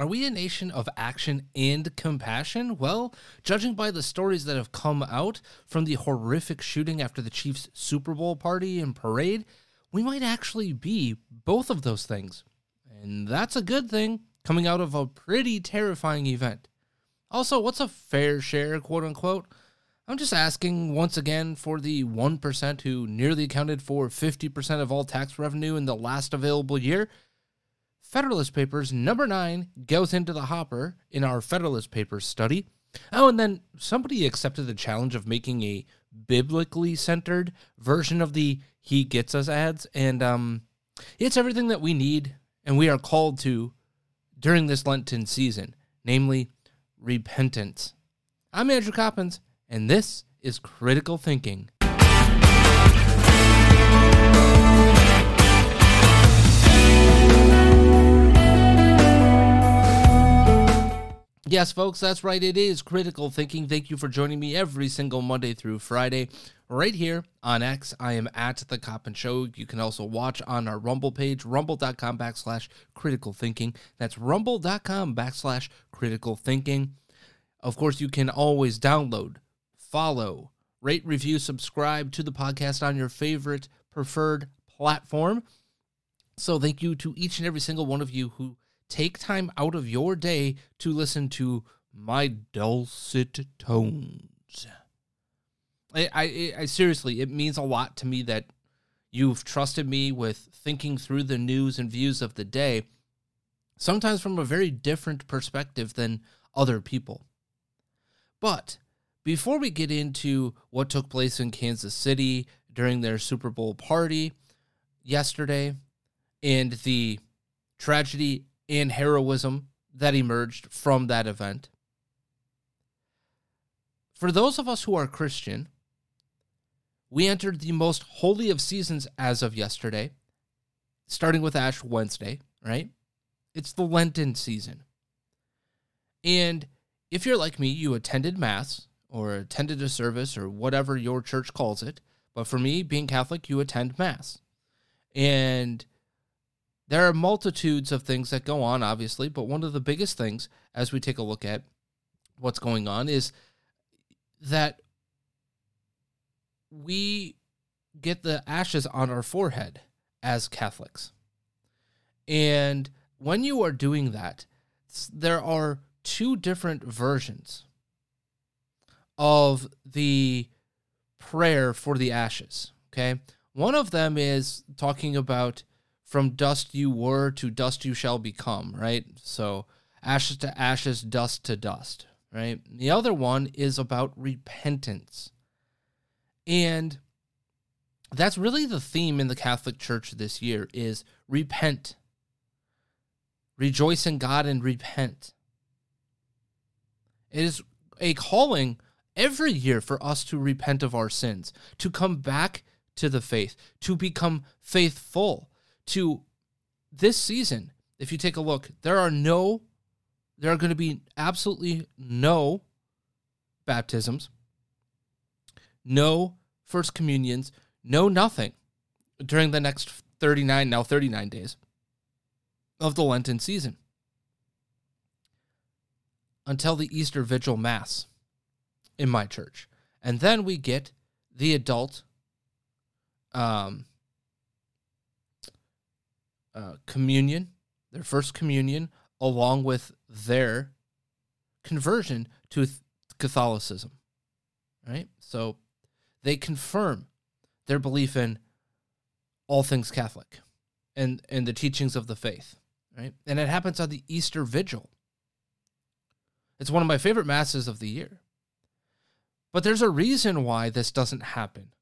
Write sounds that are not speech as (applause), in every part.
Are we a nation of action and compassion? Well, judging by the stories that have come out from the horrific shooting after the Chiefs' Super Bowl party and parade, we might actually be both of those things. And that's a good thing coming out of a pretty terrifying event. Also, what's a fair share, quote unquote? I'm just asking once again for the 1% who nearly accounted for 50% of all tax revenue in the last available year. Federalist Papers number nine goes into the hopper in our Federalist Papers study. Oh, and then somebody accepted the challenge of making a biblically centered version of the He Gets Us ads. And um, it's everything that we need and we are called to during this Lenten season, namely repentance. I'm Andrew Coppins, and this is Critical Thinking. Yes, folks, that's right. It is critical thinking. Thank you for joining me every single Monday through Friday, right here on X. I am at the Coppin Show. You can also watch on our Rumble page, rumble.com backslash critical thinking. That's rumble.com backslash critical thinking. Of course, you can always download, follow, rate, review, subscribe to the podcast on your favorite preferred platform. So, thank you to each and every single one of you who take time out of your day to listen to my dulcet tones. I, I, I, seriously, it means a lot to me that you've trusted me with thinking through the news and views of the day, sometimes from a very different perspective than other people. But before we get into what took place in Kansas City during their Super Bowl party yesterday and the tragedy and heroism that emerged from that event. For those of us who are Christian, we entered the most holy of seasons as of yesterday, starting with Ash Wednesday, right? It's the Lenten season. And if you're like me, you attended Mass or attended a service or whatever your church calls it. But for me, being Catholic, you attend Mass. And there are multitudes of things that go on, obviously, but one of the biggest things as we take a look at what's going on is that we get the ashes on our forehead as Catholics. And when you are doing that, there are two different versions of the prayer for the ashes. Okay. One of them is talking about from dust you were to dust you shall become, right? So ashes to ashes, dust to dust, right? The other one is about repentance. And that's really the theme in the Catholic Church this year is repent. Rejoice in God and repent. It is a calling every year for us to repent of our sins, to come back to the faith, to become faithful, to this season, if you take a look, there are no, there are going to be absolutely no baptisms, no first communions, no nothing during the next 39, now 39 days of the Lenten season until the Easter Vigil Mass in my church. And then we get the adult um, uh, communion, their first communion, along with their conversion to Catholicism. Right? So they confirm their belief in all things Catholic and, and the teachings of the faith. Right? And it happens on the Easter Vigil. It's one of my favorite masses of the year. But there's a reason why this doesn't happen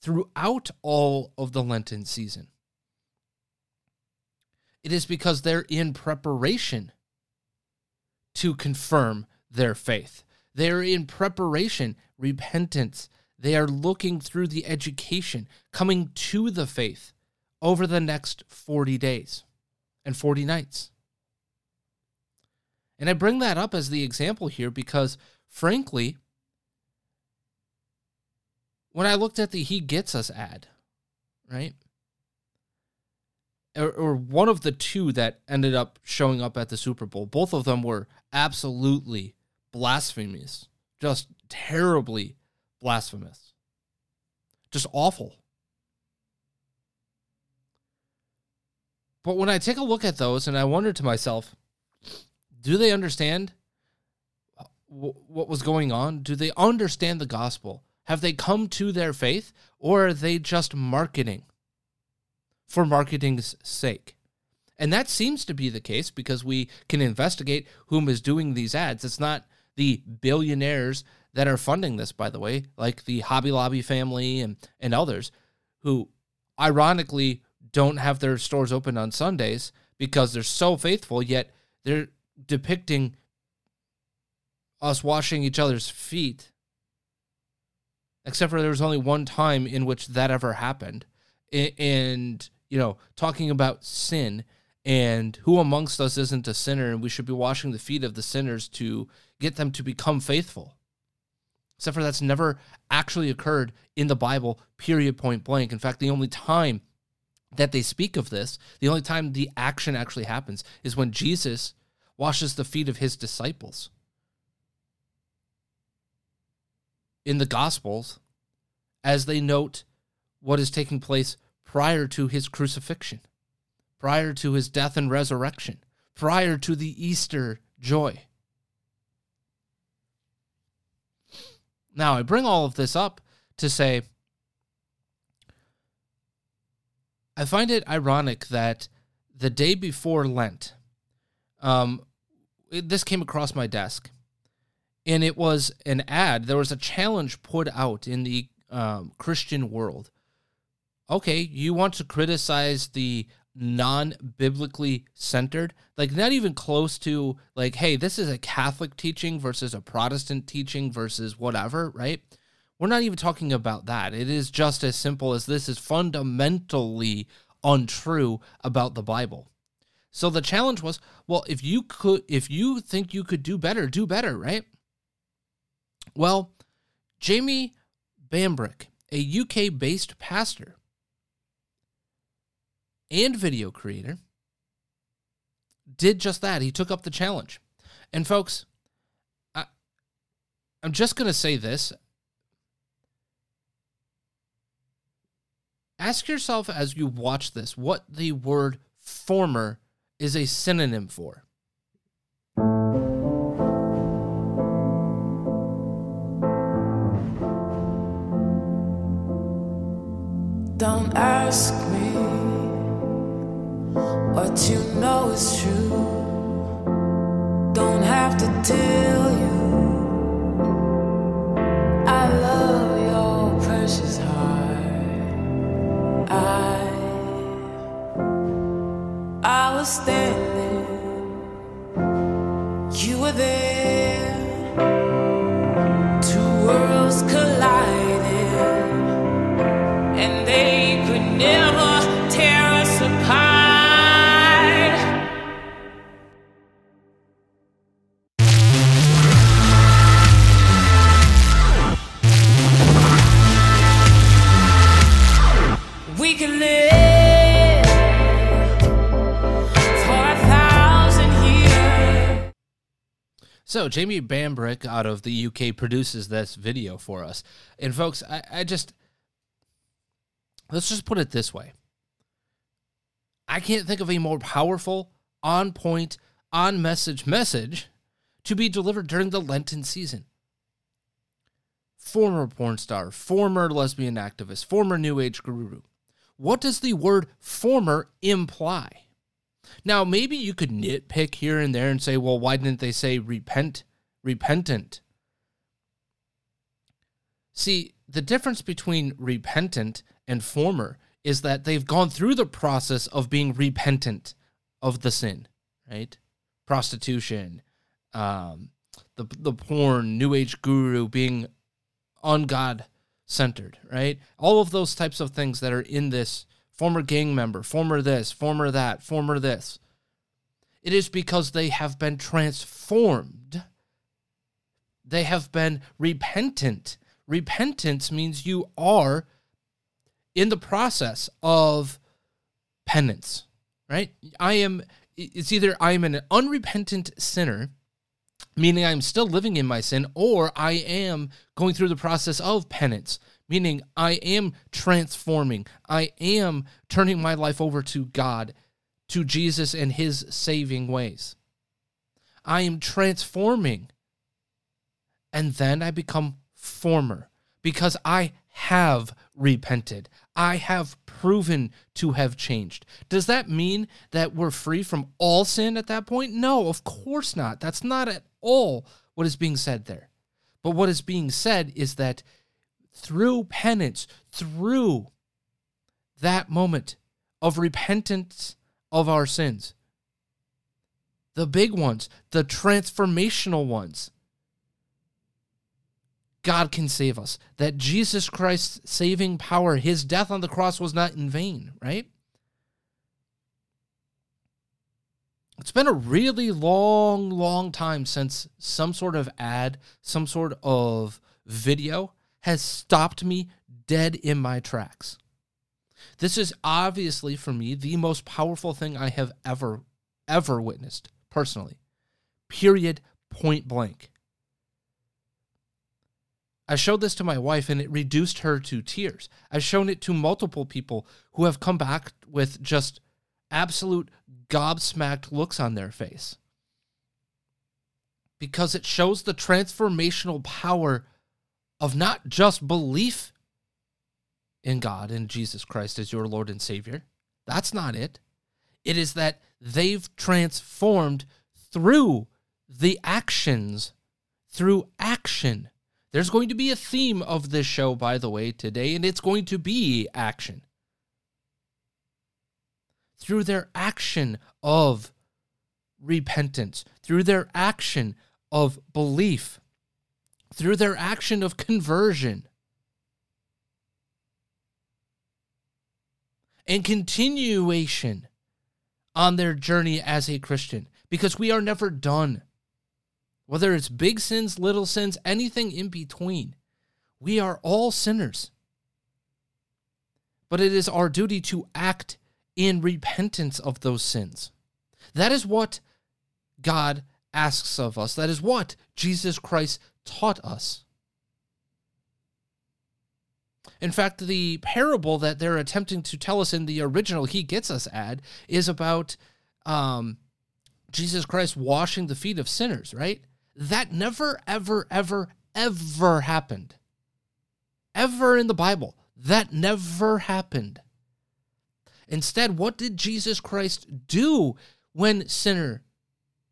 throughout all of the Lenten season. It is because they're in preparation to confirm their faith. They're in preparation, repentance. They are looking through the education, coming to the faith over the next 40 days and 40 nights. And I bring that up as the example here because, frankly, when I looked at the He Gets Us ad, right? Or, or, one of the two that ended up showing up at the Super Bowl, both of them were absolutely blasphemous, just terribly blasphemous, just awful. But when I take a look at those and I wonder to myself, do they understand what was going on? Do they understand the gospel? Have they come to their faith or are they just marketing for marketing's sake? And that seems to be the case because we can investigate whom is doing these ads. It's not the billionaires that are funding this, by the way, like the Hobby Lobby family and, and others who ironically don't have their stores open on Sundays because they're so faithful, yet they're depicting us washing each other's feet. Except for there was only one time in which that ever happened. And, you know, talking about sin and who amongst us isn't a sinner and we should be washing the feet of the sinners to get them to become faithful. Except for that's never actually occurred in the Bible, period, point blank. In fact, the only time that they speak of this, the only time the action actually happens is when Jesus washes the feet of his disciples. In the Gospels, as they note what is taking place prior to his crucifixion, prior to his death and resurrection, prior to the Easter joy. Now, I bring all of this up to say I find it ironic that the day before Lent, um, it, this came across my desk, and it was an ad. There was a challenge put out in the um, Christian world. Okay, you want to criticize the non biblically centered, like not even close to like, hey, this is a Catholic teaching versus a Protestant teaching versus whatever, right? We're not even talking about that. It is just as simple as this is fundamentally untrue about the Bible. So the challenge was, well, if you could if you think you could do better, do better, right? Well, Jamie Bambrick, a UK-based pastor and video creator, did just that. He took up the challenge. And folks, I, I'm just going to say this. Ask yourself as you watch this what the word former is a synonym for. Don't ask you know is true. Don't have to tell you I love your precious heart. I I was standing, So Jamie Bambrick out of the UK produces this video for us. And folks, I, I just let's just put it this way. I can't think of a more powerful, on point, on message message to be delivered during the Lenten season. Former porn star, former lesbian activist, former New Age guru. What does the word former imply? Now, maybe you could nitpick here and there and say, well, why didn't they say repent, repentant? See, the difference between repentant and former is that they've gone through the process of being repentant of the sin, right? Prostitution, um, the the porn, new age guru being on God centered, right? All of those types of things that are in this former gang member, former this, former that, former this. It is because they have been transformed. They have been repentant. Repentance means you are in the process of penance, right? I am, it's either I am an unrepentant sinner, meaning I'm still living in my sin, or I am going through the process of penance, meaning I am transforming. I am turning my life over to God, to Jesus and his saving ways. I am transforming. And then I become former because I have repented. I have proven to have changed. Does that mean that we're free from all sin at that point? No, of course not. That's not at all what is being said there. But what is being said is that through penance, through that moment of repentance of our sins, the big ones, the transformational ones, God can save us. That Jesus Christ's saving power, his death on the cross was not in vain, right? It's been a really long, long time since some sort of ad, some sort of video has stopped me dead in my tracks. This is obviously for me the most powerful thing I have ever, ever witnessed personally. Period, point blank. I showed this to my wife and it reduced her to tears. I've shown it to multiple people who have come back with just absolute gobsmacked looks on their face. Because it shows the transformational power of not just belief in God and Jesus Christ as your Lord and Savior. That's not it. It is that they've transformed through the actions, through action. There's going to be a theme of this show, by the way, today, and it's going to be action. Through their action of repentance, through their action of belief, through their action of conversion, and continuation on their journey as a Christian, because we are never done. Whether it's big sins, little sins, anything in between, we are all sinners. But it is our duty to act in repentance of those sins. That is what God asks of us. That is what Jesus Christ taught us. In fact, the parable that they're attempting to tell us in the original He Gets Us ad is about um, Jesus Christ washing the feet of sinners, right? That never, ever, ever, ever happened. Ever in the Bible. That never happened. Instead, what did Jesus Christ do when sinner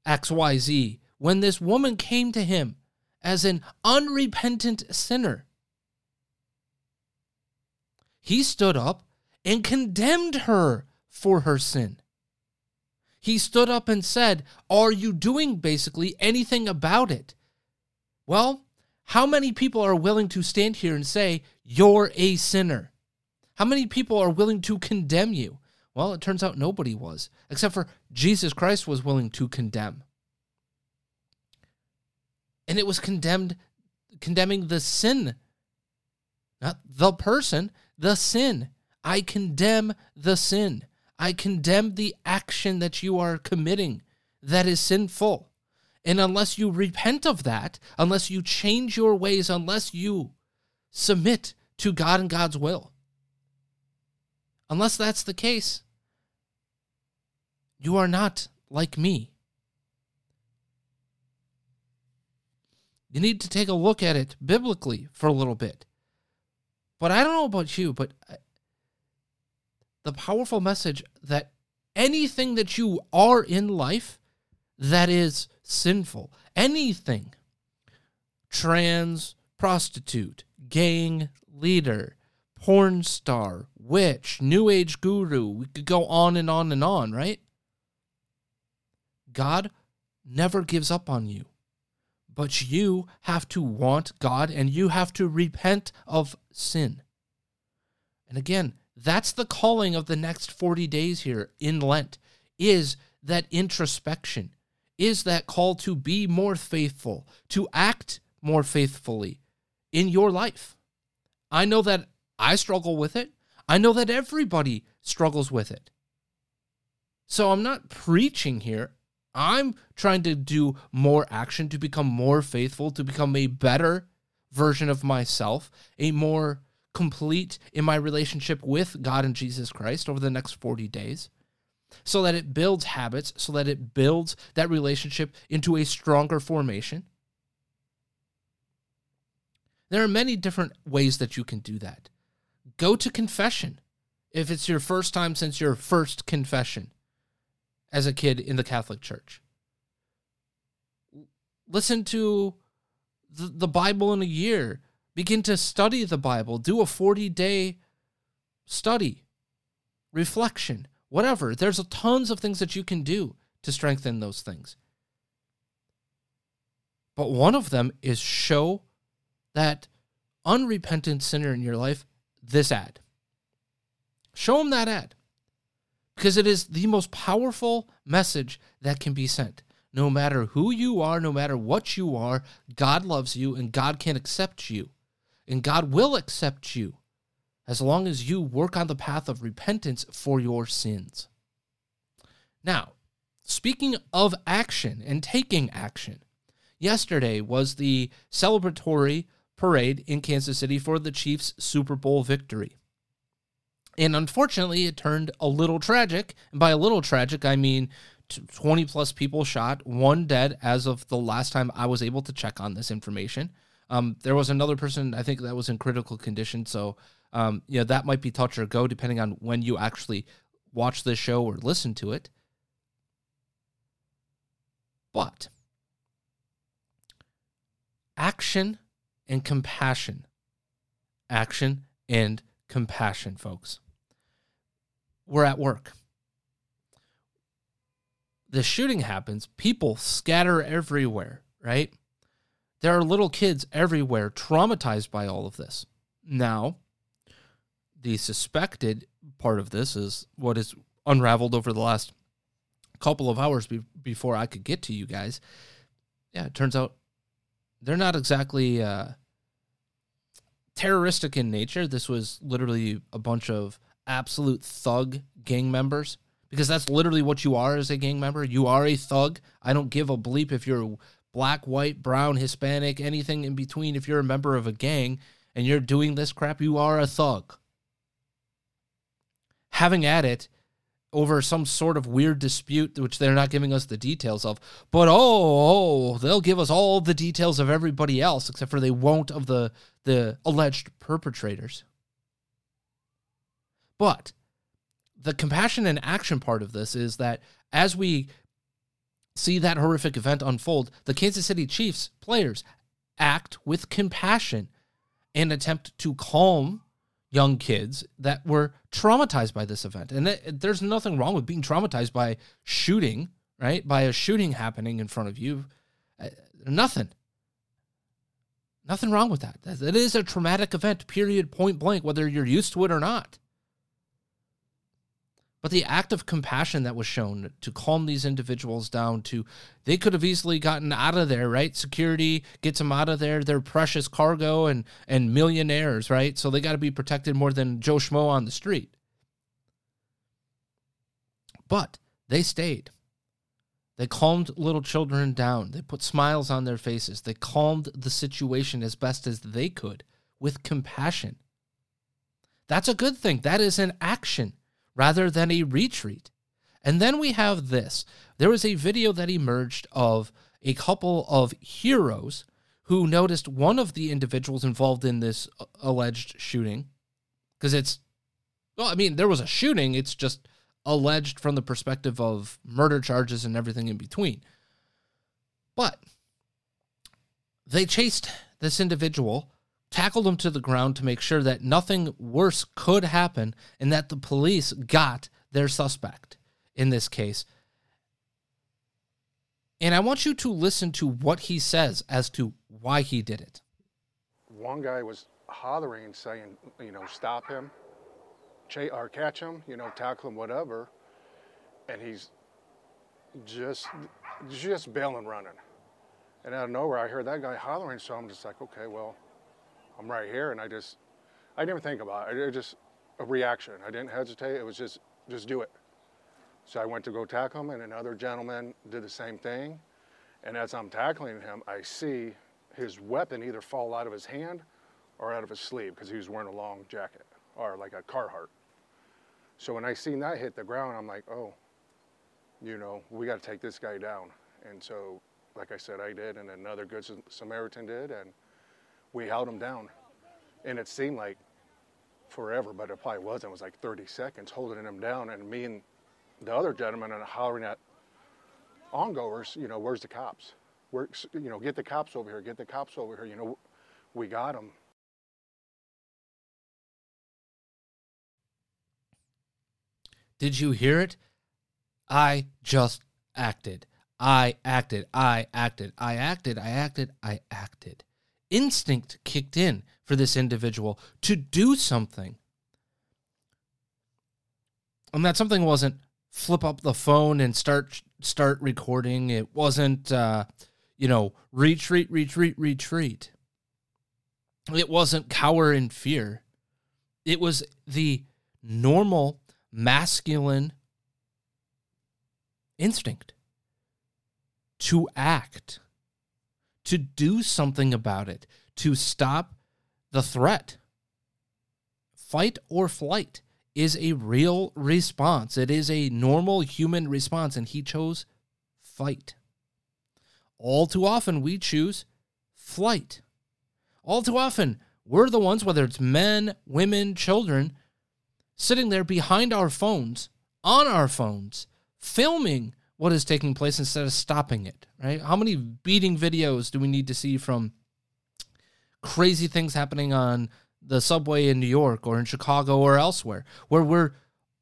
XYZ, when this woman came to him as an unrepentant sinner? He stood up and condemned her for her sin. He stood up and said, Are you doing basically anything about it? Well, how many people are willing to stand here and say, You're a sinner? How many people are willing to condemn you? Well, it turns out nobody was, except for Jesus Christ was willing to condemn. And it was condemned, condemning the sin, not the person, the sin. I condemn the sin. I condemn the action that you are committing that is sinful. And unless you repent of that, unless you change your ways, unless you submit to God and God's will, unless that's the case, you are not like me. You need to take a look at it biblically for a little bit. But I don't know about you, but the powerful message that anything that you are in life that is sinful, anything, trans, prostitute, gang leader, porn star, witch, new age guru, we could go on and on and on, right? God never gives up on you. But you have to want God and you have to repent of sin. And again, that's the calling of the next 40 days here in Lent is that introspection, is that call to be more faithful, to act more faithfully in your life. I know that I struggle with it. I know that everybody struggles with it. So I'm not preaching here. I'm trying to do more action to become more faithful, to become a better version of myself, a more complete in my relationship with God and Jesus Christ over the next 40 days, so that it builds habits, so that it builds that relationship into a stronger formation. There are many different ways that you can do that. Go to confession if it's your first time since your first confession as a kid in the Catholic Church. Listen to the, the Bible in a year. Begin to study the Bible. Do a 40 day study, reflection, whatever. There's tons of things that you can do to strengthen those things. But one of them is show that unrepentant sinner in your life this ad. Show them that ad because it is the most powerful message that can be sent. No matter who you are, no matter what you are, God loves you and God can accept you. And God will accept you as long as you work on the path of repentance for your sins. Now, speaking of action and taking action, yesterday was the celebratory parade in Kansas City for the Chiefs' Super Bowl victory. And unfortunately, it turned a little tragic. And by a little tragic, I mean 20 plus people shot, one dead as of the last time I was able to check on this information. Um, there was another person, I think, that was in critical condition. So, um, you know, that might be touch or go depending on when you actually watch this show or listen to it. But action and compassion. Action and compassion, folks we're at work. The shooting happens, people scatter everywhere, right? There are little kids everywhere traumatized by all of this. Now, the suspected part of this is what is unraveled over the last couple of hours be- before I could get to you guys. Yeah, it turns out they're not exactly uh, terroristic in nature. This was literally a bunch of absolute thug gang members because that's literally what you are as a gang member. You are a thug. I don't give a bleep if you're black, white, brown, Hispanic, anything in between. If you're a member of a gang and you're doing this crap, you are a thug. Having at it over some sort of weird dispute, which they're not giving us the details of, but oh, oh, they'll give us all the details of everybody else, except for they won't of the the alleged perpetrators. But the compassion and action part of this is that as we see that horrific event unfold, the Kansas City Chiefs players act with compassion and attempt to calm young kids that were traumatized by this event. And it, there's nothing wrong with being traumatized by shooting, right? By a shooting happening in front of you. Uh, nothing. Nothing wrong with that. That is a traumatic event, period, point blank, whether you're used to it or not. But the act of compassion that was shown to calm these individuals down to they could have easily gotten out of there, right? Security gets them out of there. They're precious cargo and and millionaires, right? So they got to be protected more than Joe Schmo on the street. But they stayed. They calmed little children down. They put smiles on their faces. They calmed the situation as best as they could with compassion. That's a good thing. That is an action rather than a retreat. And then we have this. There was a video that emerged of a couple of heroes who noticed one of the individuals involved in this uh, alleged shooting because it's well, I mean, there was a shooting, it's just alleged from the perspective of murder charges and everything in between. But they chased this individual, tackled him to the ground to make sure that nothing worse could happen and that the police got their suspect in this case. And I want you to listen to what he says as to why he did it. One guy was hollering, saying, you know, stop him, cha- or catch him, you know, tackle him, whatever. And he's just, just bailing running. And out of nowhere, I heard that guy hollering, so I'm just like, okay, well, I'm right here. And I just, I didn't think about it. It just a reaction. I didn't hesitate. It was just, just do it. So I went to go tackle him, and another gentleman did the same thing. And as I'm tackling him, I see his weapon either fall out of his hand or out of his sleeve because he was wearing a long jacket or like a Carhartt. So when I seen that hit the ground, I'm like, oh, you know, we got to take this guy down. And so, like I said, I did, and another good Samaritan did, and we held him down. And it seemed like forever, but it probably wasn't. It was like 30 seconds holding him down, and me and the other gentleman are hollering at ongoers, you know, where's the cops? Where, you know, get the cops over here, get the cops over here. You know, we got them. Did you hear it? I just acted. I acted. I acted. I acted. I acted. I acted. Instinct kicked in for this individual to do something. And that something wasn't flip up the phone and start start recording. It wasn't uh, you know, retreat, retreat, retreat. It wasn't cower in fear. It was the normal masculine instinct to act, to do something about it, to stop the threat. Fight or flight is a real response. It is a normal human response, and he chose fight. All too often, we choose flight. All too often, we're the ones, whether it's men, women, children, sitting there behind our phones, on our phones, filming what is taking place instead of stopping it, right? How many beating videos do we need to see from crazy things happening on the subway in New York or in Chicago or elsewhere where we're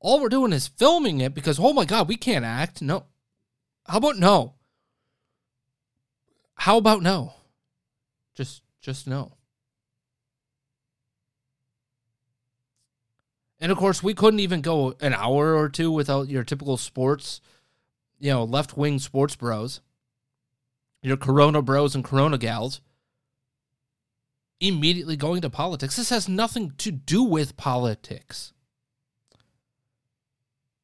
all we're doing is filming it because oh my god, we can't act. No. How about no? How about no? Just just no. And of course, we couldn't even go an hour or two without your typical sports, you know, left wing sports bros, your Corona bros and Corona gals, immediately going to politics. This has nothing to do with politics.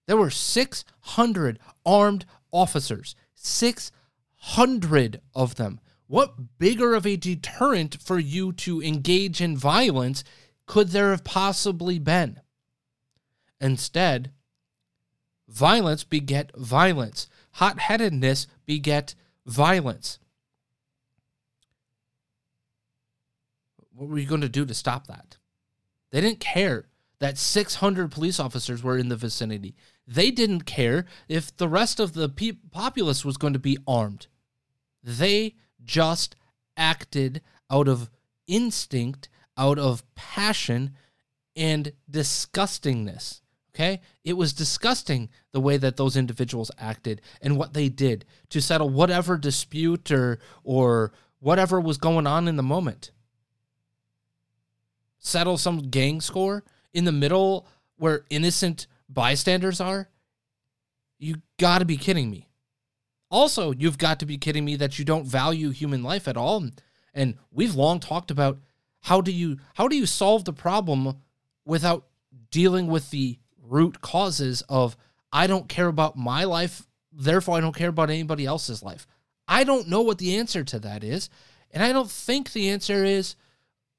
There were 600 armed officers, 600 of them. What bigger of a deterrent for you to engage in violence could there have possibly been? Instead, violence beget violence. Hot headedness beget violence. What were you going to do to stop that? They didn't care that 600 police officers were in the vicinity. They didn't care if the rest of the pe- populace was going to be armed. They just acted out of instinct, out of passion, and disgustingness. Okay? It was disgusting the way that those individuals acted and what they did to settle whatever dispute or or whatever was going on in the moment. Settle some gang score in the middle where innocent bystanders are? You got to be kidding me. Also, you've got to be kidding me that you don't value human life at all. And we've long talked about how do you how do you solve the problem without dealing with the root causes of I don't care about my life therefore I don't care about anybody else's life. I don't know what the answer to that is. And I don't think the answer is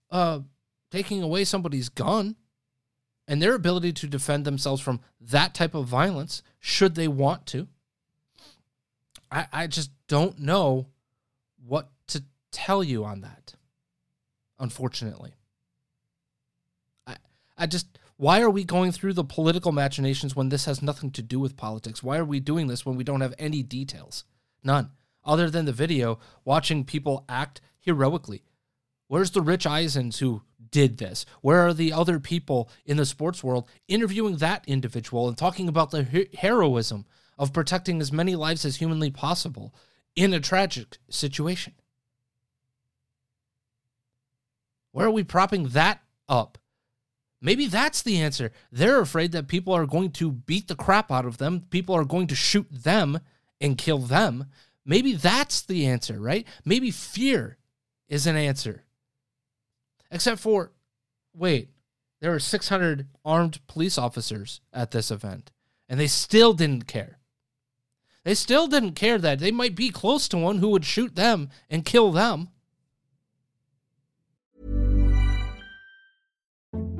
uh, taking away somebody's gun and their ability to defend themselves from that type of violence, should they want to. I, I just don't know what to tell you on that, unfortunately. I, I just, why are we going through the political machinations when this has nothing to do with politics? Why are we doing this when we don't have any details? None. Other than the video, watching people act heroically. Where's the Rich Eisens who did this? Where are the other people in the sports world interviewing that individual and talking about the he- heroism of protecting as many lives as humanly possible in a tragic situation? Where are we propping that up? Maybe that's the answer. They're afraid that people are going to beat the crap out of them, people are going to shoot them and kill them. Maybe that's the answer, right? Maybe fear is an answer. Except for, wait, there were 600 armed police officers at this event, and they still didn't care. They still didn't care that they might be close to one who would shoot them and kill them.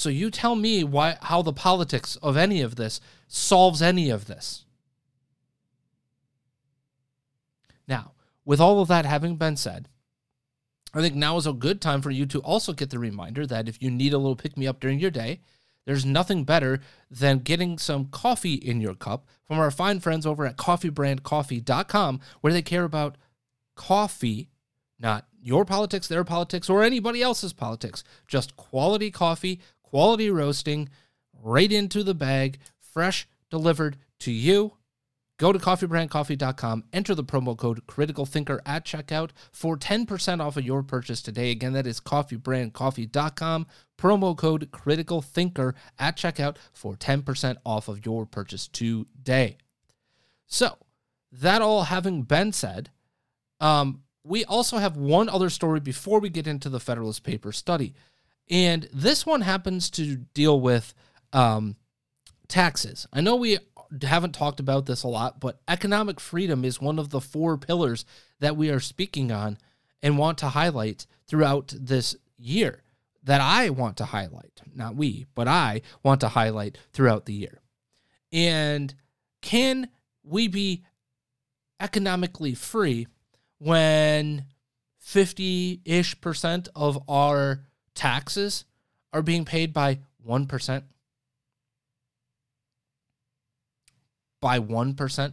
So you tell me why how the politics of any of this solves any of this. Now, with all of that having been said, I think now is a good time for you to also get the reminder that if you need a little pick me up during your day, there's nothing better than getting some coffee in your cup from our fine friends over at coffeebrandcoffee.com, where they care about coffee, not your politics, their politics, or anybody else's politics. Just quality coffee, quality roasting, right into the bag, fresh delivered to you. Go to coffeebrandcoffee.com, enter the promo code critical thinker at checkout for 10% off of your purchase today. Again, that is coffeebrandcoffee.com, promo code critical thinker at checkout for 10% off of your purchase today. So, that all having been said, um, we also have one other story before we get into the Federalist Paper study. And this one happens to deal with um, taxes. I know we haven't talked about this a lot, but economic freedom is one of the four pillars that we are speaking on and want to highlight throughout this year. That I want to highlight, not we, but I want to highlight throughout the year. And can we be economically free when 50 ish percent of our taxes are being paid by 1%? By 1%?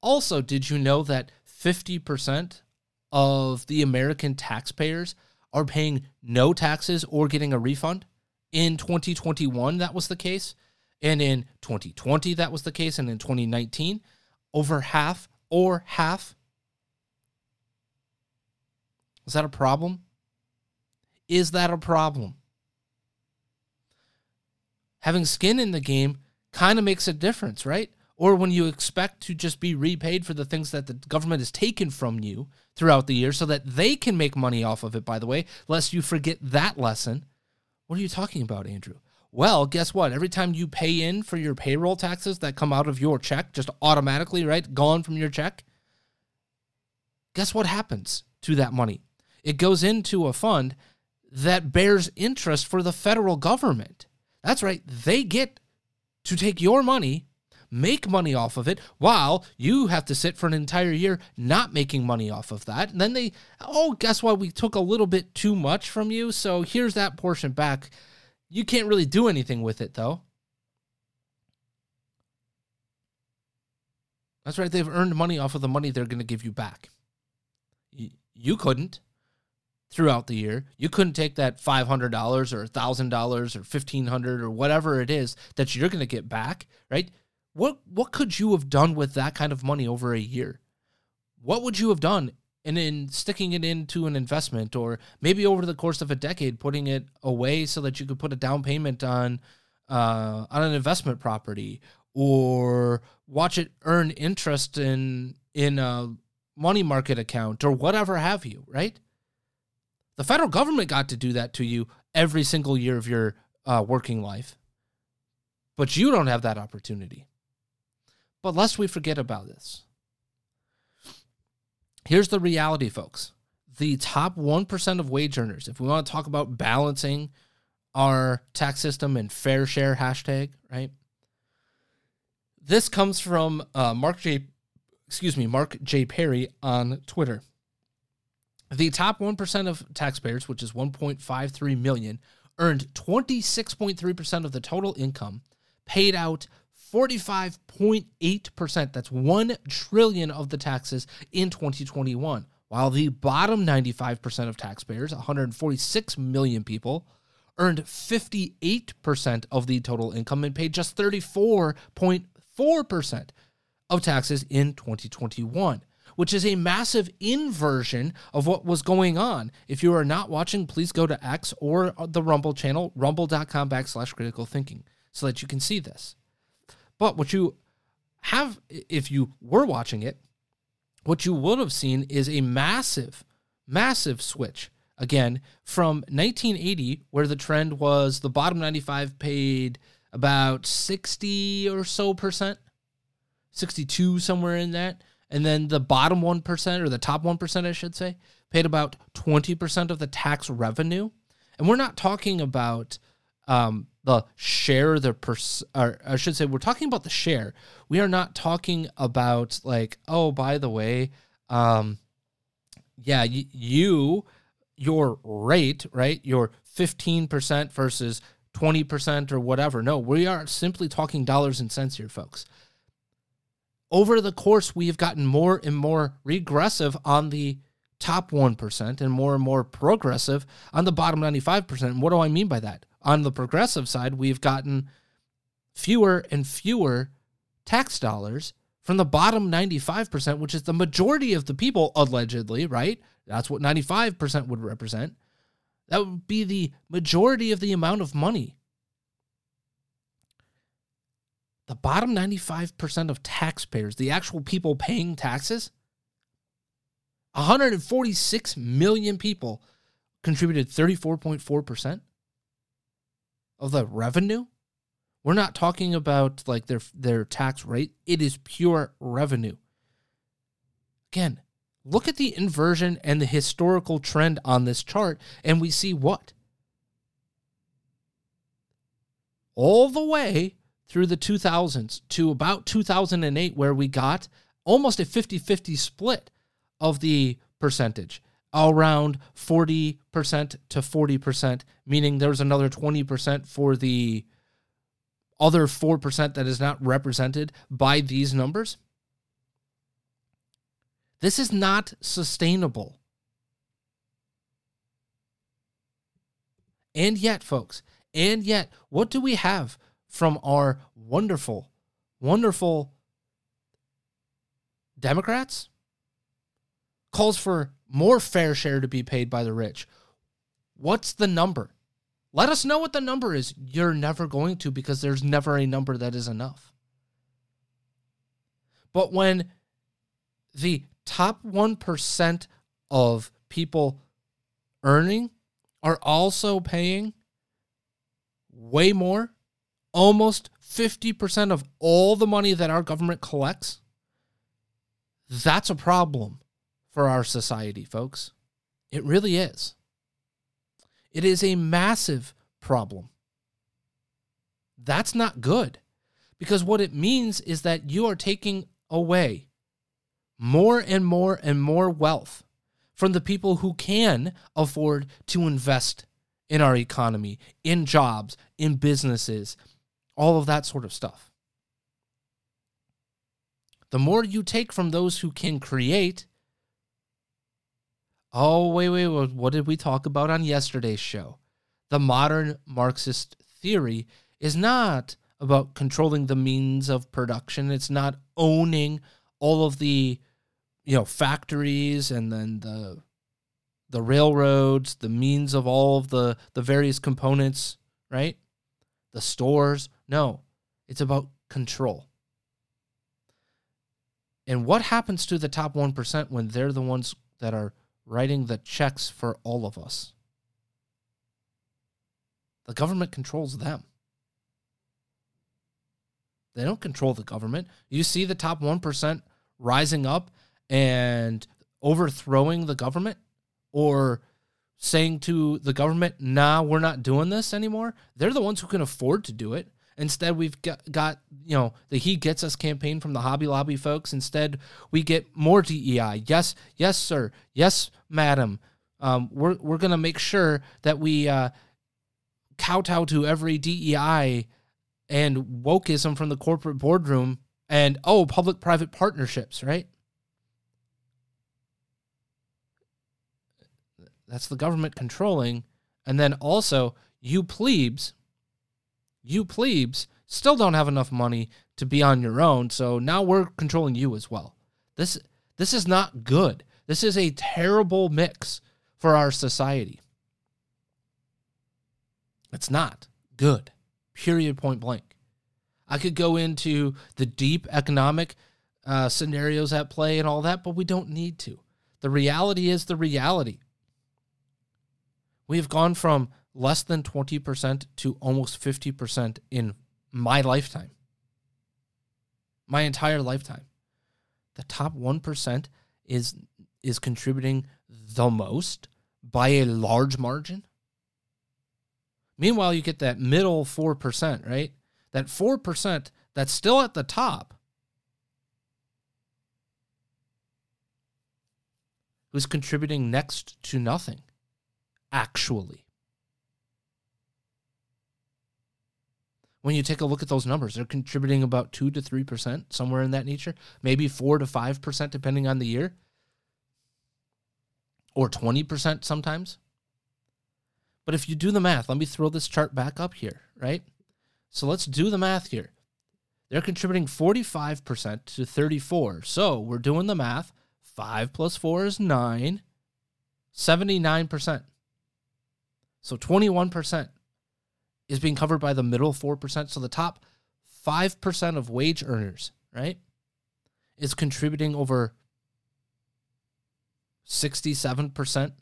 Also, did you know that 50% of the American taxpayers are paying no taxes or getting a refund? In 2021, that was the case. And in 2020, that was the case. And in 2019, over half or half. Is that a problem? Is that a problem? Having skin in the game kind of makes a difference, right? Or when you expect to just be repaid for the things that the government has taken from you throughout the year so that they can make money off of it, by the way, lest you forget that lesson. What are you talking about, Andrew? Well, guess what? Every time you pay in for your payroll taxes that come out of your check, just automatically, right? Gone from your check. Guess what happens to that money? It goes into a fund that bears interest for the federal government. That's right. They get to take your money, make money off of it, while you have to sit for an entire year not making money off of that. And then they, oh, guess what? We took a little bit too much from you. So here's that portion back. You can't really do anything with it, though. That's right. They've earned money off of the money they're going to give you back. You couldn't throughout the year. You couldn't take that $500 or $1,000 or $1,500 or whatever it is that you're going to get back, right? What what could you have done with that kind of money over a year? What would you have done and in sticking it into an investment or maybe over the course of a decade putting it away so that you could put a down payment on uh, on an investment property or watch it earn interest in in a money market account or whatever have you, right? The federal government got to do that to you every single year of your uh, working life, but you don't have that opportunity. But lest we forget about this, here's the reality, folks. The top 1% of wage earners, if we want to talk about balancing our tax system and fair share hashtag, right? This comes from uh, Mark J. Excuse me, Mark J. Perry on Twitter. The top 1% of taxpayers, which is 1.53 million, earned 26.3% of the total income, paid out 45.8%. That's 1 trillion of the taxes in 2021. While the bottom 95% of taxpayers, 146 million people, earned 58% of the total income and paid just 34.4% of taxes in 2021 which is a massive inversion of what was going on. If you are not watching, please go to X or the Rumble channel, rumble.com backslash critical thinking, so that you can see this. But what you have, if you were watching it, what you would have seen is a massive, massive switch. Again, from 1980, where the trend was the bottom 95 paid about 60 or so percent, 62 somewhere in that. And then the bottom 1%, or the top 1%, I should say, paid about 20% of the tax revenue. And we're not talking about um, the share, the pers- or I should say, we're talking about the share. We are not talking about like, oh, by the way, um, yeah, y- you, your rate, right? Your 15% versus 20% or whatever. No, we are simply talking dollars and cents here, folks. Over the course, we have gotten more and more regressive on the top 1% and more and more progressive on the bottom 95%. And what do I mean by that? On the progressive side, we've gotten fewer and fewer tax dollars from the bottom 95%, which is the majority of the people, allegedly, right? That's what 95% would represent. That would be the majority of the amount of money. The bottom 95% of taxpayers, the actual people paying taxes, 146 million people contributed 34.4% of the revenue. We're not talking about like their their tax rate. It is pure revenue. Again, look at the inversion and the historical trend on this chart and we see what all the way through the 2000s to about 2008 where we got almost a 50-50 split of the percentage around 40% to 40%, meaning there's another 20% for the other 4% that is not represented by these numbers. This is not sustainable. And yet, folks, and yet, what do we have from our wonderful, wonderful Democrats? Calls for more fair share to be paid by the rich. What's the number? Let us know what the number is. You're never going to because there's never a number that is enough. But when the top 1% of people earning are also paying way more, almost 50% of all the money that our government collects, that's a problem for our society, folks. It really is. It is a massive problem. That's not good. Because what it means is that you are taking away more and more and more wealth from the people who can afford to invest in our economy, in jobs, in businesses, all of that sort of stuff. The more you take from those who can create, oh, wait, wait, wait, what did we talk about on yesterday's show? The modern Marxist theory is not about controlling the means of production, it's not owning all of the you know factories and then the the railroads, the means of all of the the various components, right? The stores. No, it's about control. And what happens to the top 1% when they're the ones that are writing the checks for all of us? The government controls them. They don't control the government. You see the top 1% rising up and overthrowing the government or saying to the government, nah, we're not doing this anymore. They're the ones who can afford to do it. Instead, we've got, got, you know, the He Gets Us campaign from the Hobby Lobby folks. Instead, we get more DEI. Yes, yes, sir. Yes, madam. Um, we're we're going to make sure that we uh, kowtow to every DEI and wokeism from the corporate boardroom and, oh, public private partnerships, right? That's the government controlling. And then also, you plebes, you plebes still don't have enough money to be on your own. So now we're controlling you as well. This this is not good. This is a terrible mix for our society. It's not good. Period point blank. I could go into the deep economic uh, scenarios at play and all that, but we don't need to. The reality is the reality. We have gone from less than 20% to almost 50% in my lifetime. My entire lifetime. The top 1% is is contributing the most by a large margin. Meanwhile, you get that middle 4%, right? That 4% that's still at the top who's contributing next to nothing actually. When you take a look at those numbers, they're contributing about 2 to 3%, somewhere in that nature, maybe 4 to 5%, depending on the year, or 20% sometimes. But if you do the math, let me throw this chart back up here, right? So let's do the math here. They're contributing 45% to 34. So we're doing the math. 5 plus 4 is 9. 79%. So 21% is being covered by the middle 4%. So the top 5% of wage earners, right, is contributing over 67%.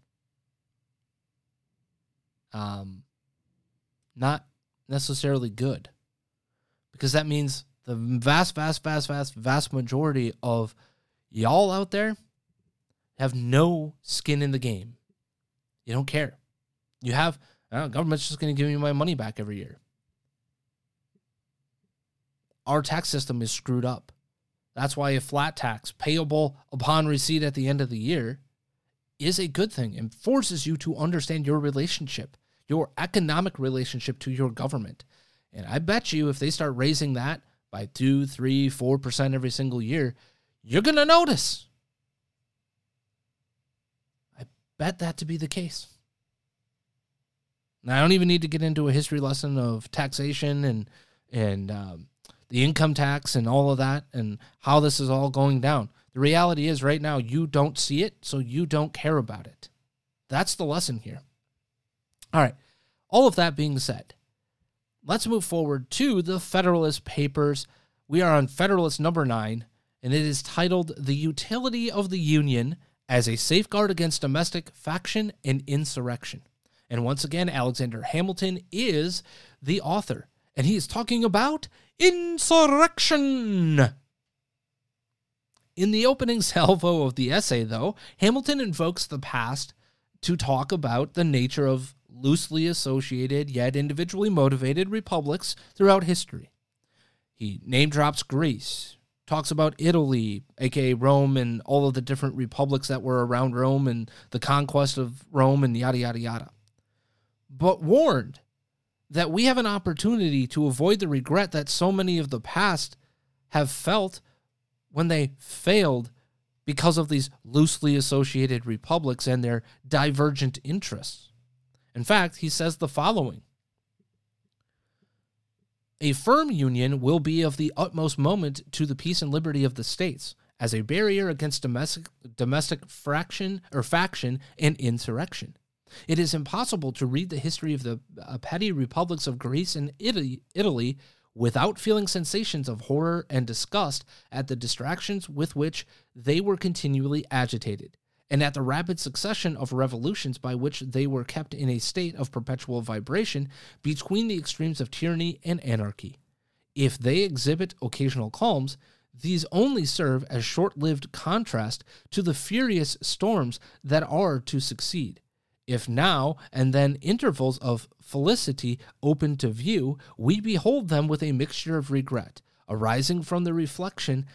Um, not necessarily good because that means the vast, vast, vast, vast, vast majority of y'all out there have no skin in the game. You don't care. You have uh, government's just going to give me my money back every year. Our tax system is screwed up. That's why a flat tax payable upon receipt at the end of the year is a good thing and forces you to understand your relationship, your economic relationship to your government. And I bet you if they start raising that by two, three, four percent every single year, you're gonna notice. I bet that to be the case. Now, I don't even need to get into a history lesson of taxation and and um, the income tax and all of that and how this is all going down. The reality is, right now, you don't see it, so you don't care about it. That's the lesson here. All right. All of that being said, let's move forward to the Federalist Papers. We are on Federalist number nine, and it is titled The Utility of the Union as a Safeguard Against Domestic Faction and Insurrection. And once again, Alexander Hamilton is the author, and he is talking about insurrection. In the opening (laughs) salvo of the essay, though, Hamilton invokes the past to talk about the nature of loosely associated yet individually motivated republics throughout history. He name drops Greece, talks about Italy, aka Rome, and all of the different republics that were around Rome and the conquest of Rome and yada, yada, yada. But warned that we have an opportunity to avoid the regret that so many of the past have felt when they failed because of these loosely associated republics and their divergent interests. In fact, he says the following A firm union will be of the utmost moment to the peace and liberty of the states as a barrier against domestic domestic fraction or faction and insurrection. It is impossible to read the history of the uh, petty republics of Greece and Italy, Italy without feeling sensations of horror and disgust at the distractions with which they were continually agitated, and at the rapid succession of revolutions by which they were kept in a state of perpetual vibration between the extremes of tyranny and anarchy. If they exhibit occasional calms, these only serve as short lived contrast to the furious storms that are to succeed. If now and then intervals of felicity open to view, we behold them with a mixture of regret, arising from the reflection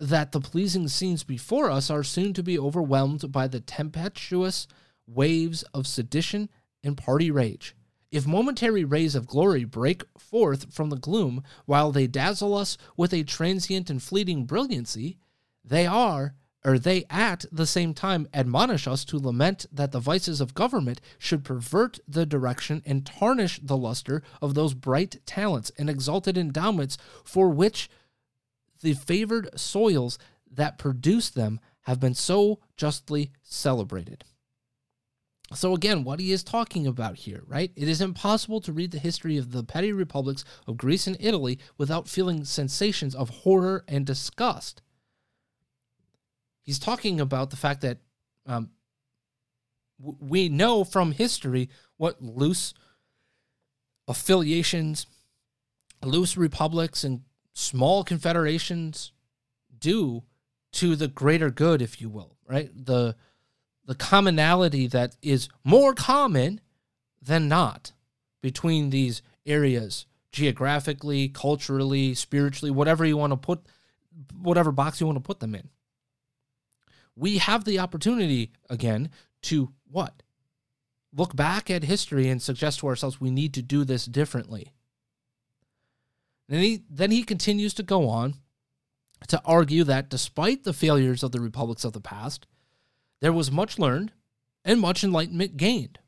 that the pleasing scenes before us are soon to be overwhelmed by the tempestuous waves of sedition and party rage. If momentary rays of glory break forth from the gloom while they dazzle us with a transient and fleeting brilliancy, they are or they at the same time admonish us to lament that the vices of government should pervert the direction and tarnish the luster of those bright talents and exalted endowments for which the favored soils that produce them have been so justly celebrated. So, again, what he is talking about here, right? It is impossible to read the history of the petty republics of Greece and Italy without feeling sensations of horror and disgust he's talking about the fact that um, we know from history what loose affiliations, loose republics, and small confederations do to the greater good, if you will, right? The the commonality that is more common than not between these areas geographically, culturally, spiritually, whatever you want to put whatever box you want to put them in we have the opportunity again to what? Look back at history and suggest to ourselves we need to do this differently. Then he, then he continues to go on to argue that despite the failures of the republics of the past, there was much learned and much enlightenment gained.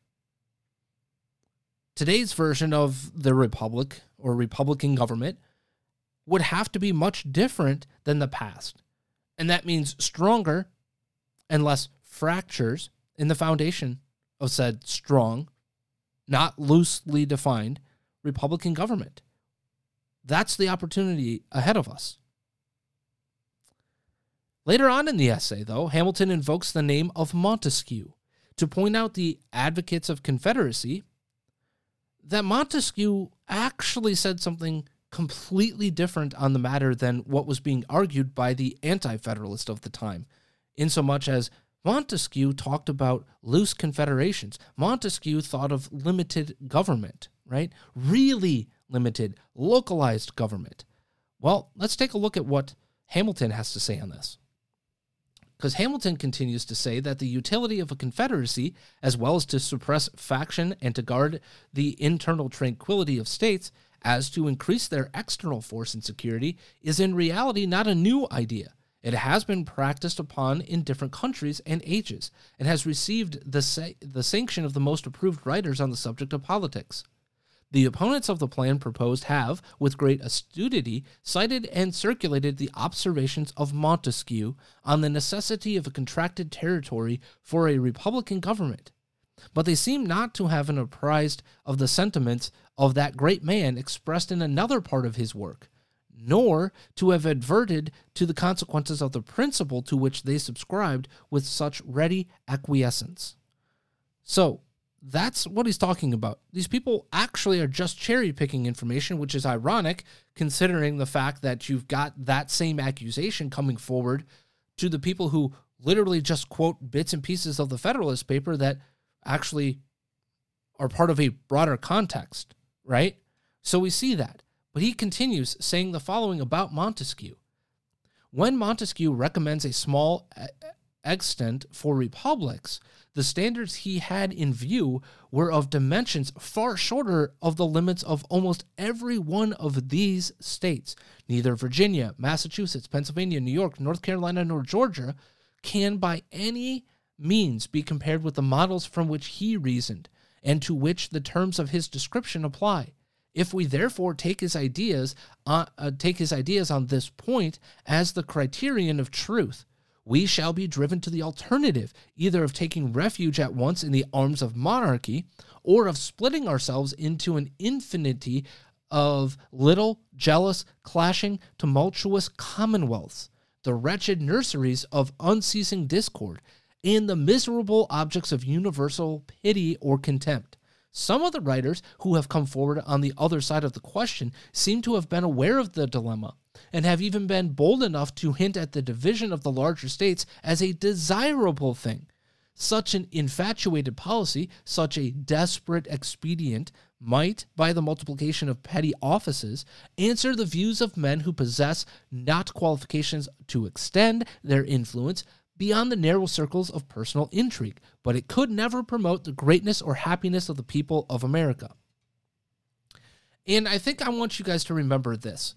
Today's version of the republic or republican government would have to be much different than the past. And that means stronger and less fractures in the foundation of said strong, not loosely defined Republican government. That's the opportunity ahead of us. Later on in the essay, though, Hamilton invokes the name of Montesquieu to point out the advocates of Confederacy that Montesquieu actually said something completely different on the matter than what was being argued by the anti federalist of the time, insomuch as Montesquieu talked about loose confederations. Montesquieu thought of limited government, right? Really limited, localized government. Well, let's take a look at what Hamilton has to say on this. Because Hamilton continues to say that the utility of a confederacy, as well as to suppress faction and to guard the internal tranquility of states, as to increase their external force and security, is in reality not a new idea it has been practiced upon in different countries and ages, and has received the, sa- the sanction of the most approved writers on the subject of politics. The opponents of the plan proposed have, with great astuity, cited and circulated the observations of Montesquieu on the necessity of a contracted territory for a republican government. But they seem not to have been apprised of the sentiments of that great man expressed in another part of his work, nor to have adverted to the consequences of the principle to which they subscribed with such ready acquiescence. So, that's what he's talking about. These people actually are just cherry picking information, which is ironic considering the fact that you've got that same accusation coming forward to the people who literally just quote bits and pieces of the Federalist paper that actually are part of a broader context, right? So we see that. But he continues saying the following about Montesquieu. When Montesquieu recommends a small extent for republics, the standards he had in view were of dimensions far shorter of the limits of almost every one of these states. Neither Virginia, Massachusetts, Pennsylvania, New York, North Carolina, nor Georgia can by any means be compared with the models from which he reasoned and to which the terms of his description apply. If we therefore take his ideas on, uh, take his ideas on this point as the criterion of truth, we shall be driven to the alternative, either of taking refuge at once in the arms of monarchy, or of splitting ourselves into an infinity of little, jealous, clashing, tumultuous commonwealths, the wretched nurseries of unceasing discord, and the miserable objects of universal pity or contempt. Some of the writers who have come forward on the other side of the question seem to have been aware of the dilemma and have even been bold enough to hint at the division of the larger states as a desirable thing. Such an infatuated policy, such a desperate expedient, might, by the multiplication of petty offices, answer the views of men who possess not qualifications to extend their influence beyond the narrow circles of personal intrigue, but it could never promote the greatness or happiness of the people of America. And I think I want you guys to remember this.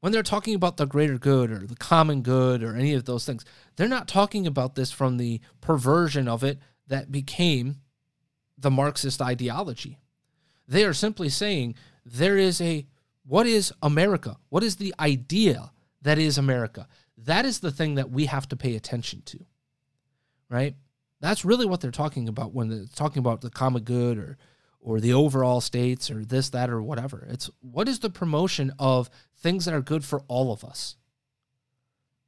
When they're talking about the greater good or the common good or any of those things, they're not talking about this from the perversion of it that became the Marxist ideology. They are simply saying there is a what is America? What is the idea that is America? That is the thing that we have to pay attention to. Right? That's really what they're talking about when they're talking about the common good or or the overall states or this that or whatever. It's what is the promotion of things that are good for all of us?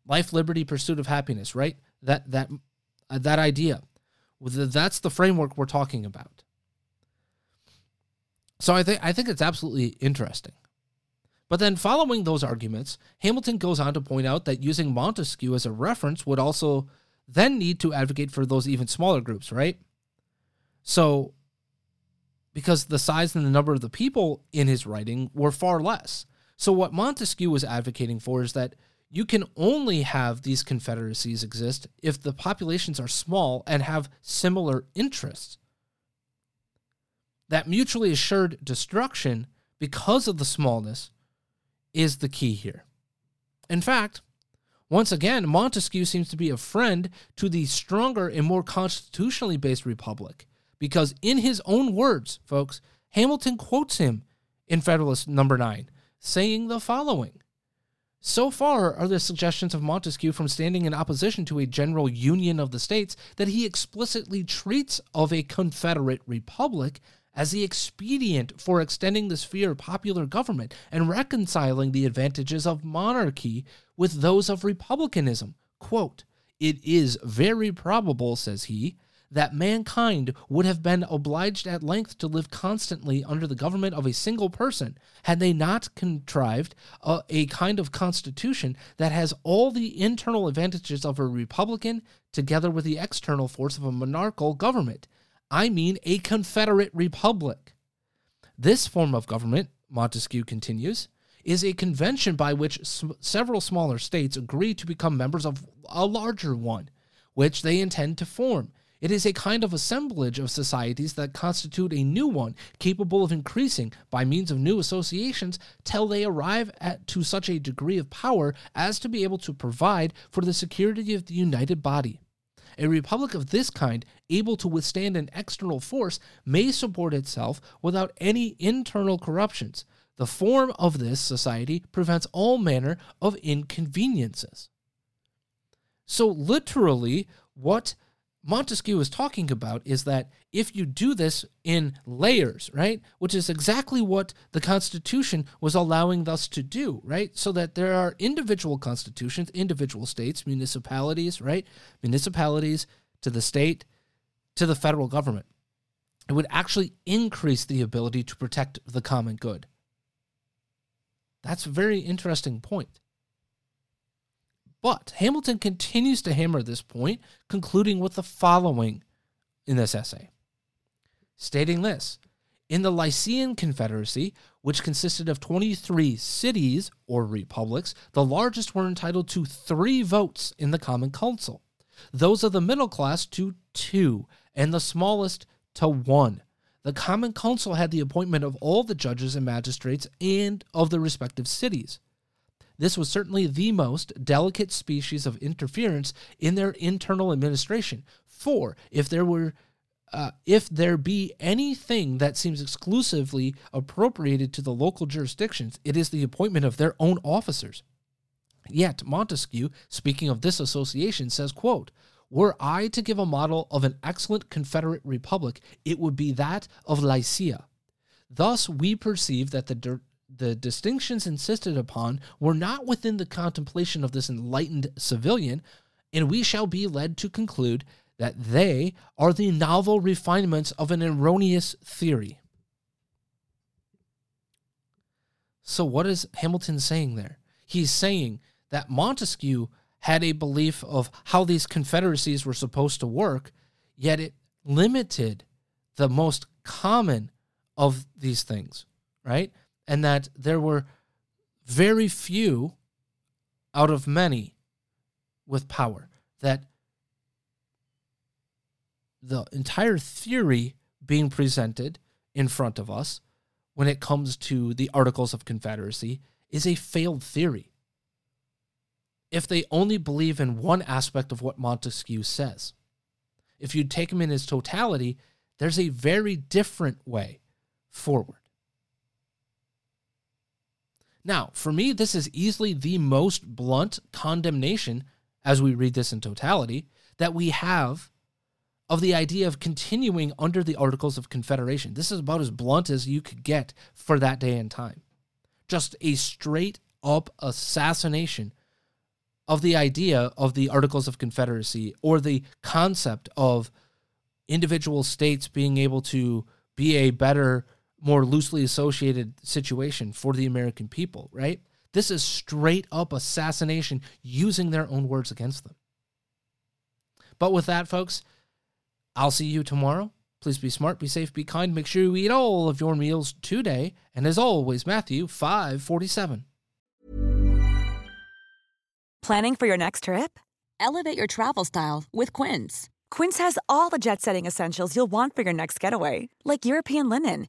Life, liberty, pursuit of happiness, right? That that uh, that idea. That's the framework we're talking about. So I think I think it's absolutely interesting. But then following those arguments, Hamilton goes on to point out that using Montesquieu as a reference would also then need to advocate for those even smaller groups, right? So because the size and the number of the people in his writing were far less. So what Montesquieu was advocating for is that you can only have these confederacies exist if the populations are small and have similar interests. That mutually assured destruction because of the smallness is the key here. In fact, once again, Montesquieu seems to be a friend to the stronger and more constitutionally based republic because, in his own words, folks, Hamilton quotes him in Federalist number 9, saying the following So far are the suggestions of Montesquieu from standing in opposition to a general union of the states that he explicitly treats of a confederate republic as the expedient for extending the sphere of popular government and reconciling the advantages of monarchy with those of republicanism. Quote, it is very probable, says he, that mankind would have been obliged at length to live constantly under the government of a single person had they not contrived a, a, kind of constitution that has all the internal advantages of a republican together with the external force of a monarchical government I mean a confederate republic. This form of government, Montesquieu continues, is a convention by which s- several smaller states agree to become members of a larger one, which they intend to form. It is a kind of assemblage of societies that constitute a new one, capable of increasing by means of new associations till they arrive at to such a degree of power as to be able to provide for the security of the united body. A republic of this kind, able to withstand an external force, may support itself without any internal corruptions. The form of this society prevents all manner of inconveniences. So, literally, what Montesquieu is talking about is that if you do this in layers, right, which is exactly what the Constitution was allowing us to do, right, so that there are individual constitutions, individual states, municipalities, right, municipalities to the state, to the federal government. It would actually increase the ability to protect the common good. That's a very interesting point. But Hamilton continues to hammer this point, concluding with the following in this essay stating this In the Lycian Confederacy, which consisted of 23 cities or republics, the largest were entitled to three votes in the Common Council, those of the middle class to two, and the smallest to one. The Common Council had the appointment of all the judges and magistrates and of the respective cities. This was certainly the most delicate species of interference in their internal administration. For if there were uh, if there be anything that seems exclusively appropriated to the local jurisdictions, it is the appointment of their own officers. Yet Montesquieu, speaking of this association, says, quote, Were I to give a model of an excellent Confederate republic, it would be that of Lycia. Thus we perceive that the the distinctions insisted upon were not within the contemplation of this enlightened civilian, and we shall be led to conclude that they are the novel refinements of an erroneous theory. So, what is Hamilton saying there? He's saying that Montesquieu had a belief of how these confederacies were supposed to work, yet it limited the most common of these things, right? And that there were very few out of many with power. That the entire theory being presented in front of us when it comes to the Articles of Confederacy is a failed theory. If they only believe in one aspect of what Montesquieu says, if you take him in his totality, there's a very different way forward. Now, for me, this is easily the most blunt condemnation, as we read this in totality, that we have of the idea of continuing under the Articles of Confederation. This is about as blunt as you could get for that day and time. Just a straight up assassination of the idea of the Articles of Confederacy or the concept of individual states being able to be a better, more loosely associated situation for the American people, right? This is straight up assassination using their own words against them. But with that, folks, I'll see you tomorrow. Please be smart, be safe, be kind. Make sure you eat all of your meals today. And as always, Matthew 547. Planning for your next trip? Elevate your travel style with Quince. Quince has all the jet setting essentials you'll want for your next getaway, like European linen,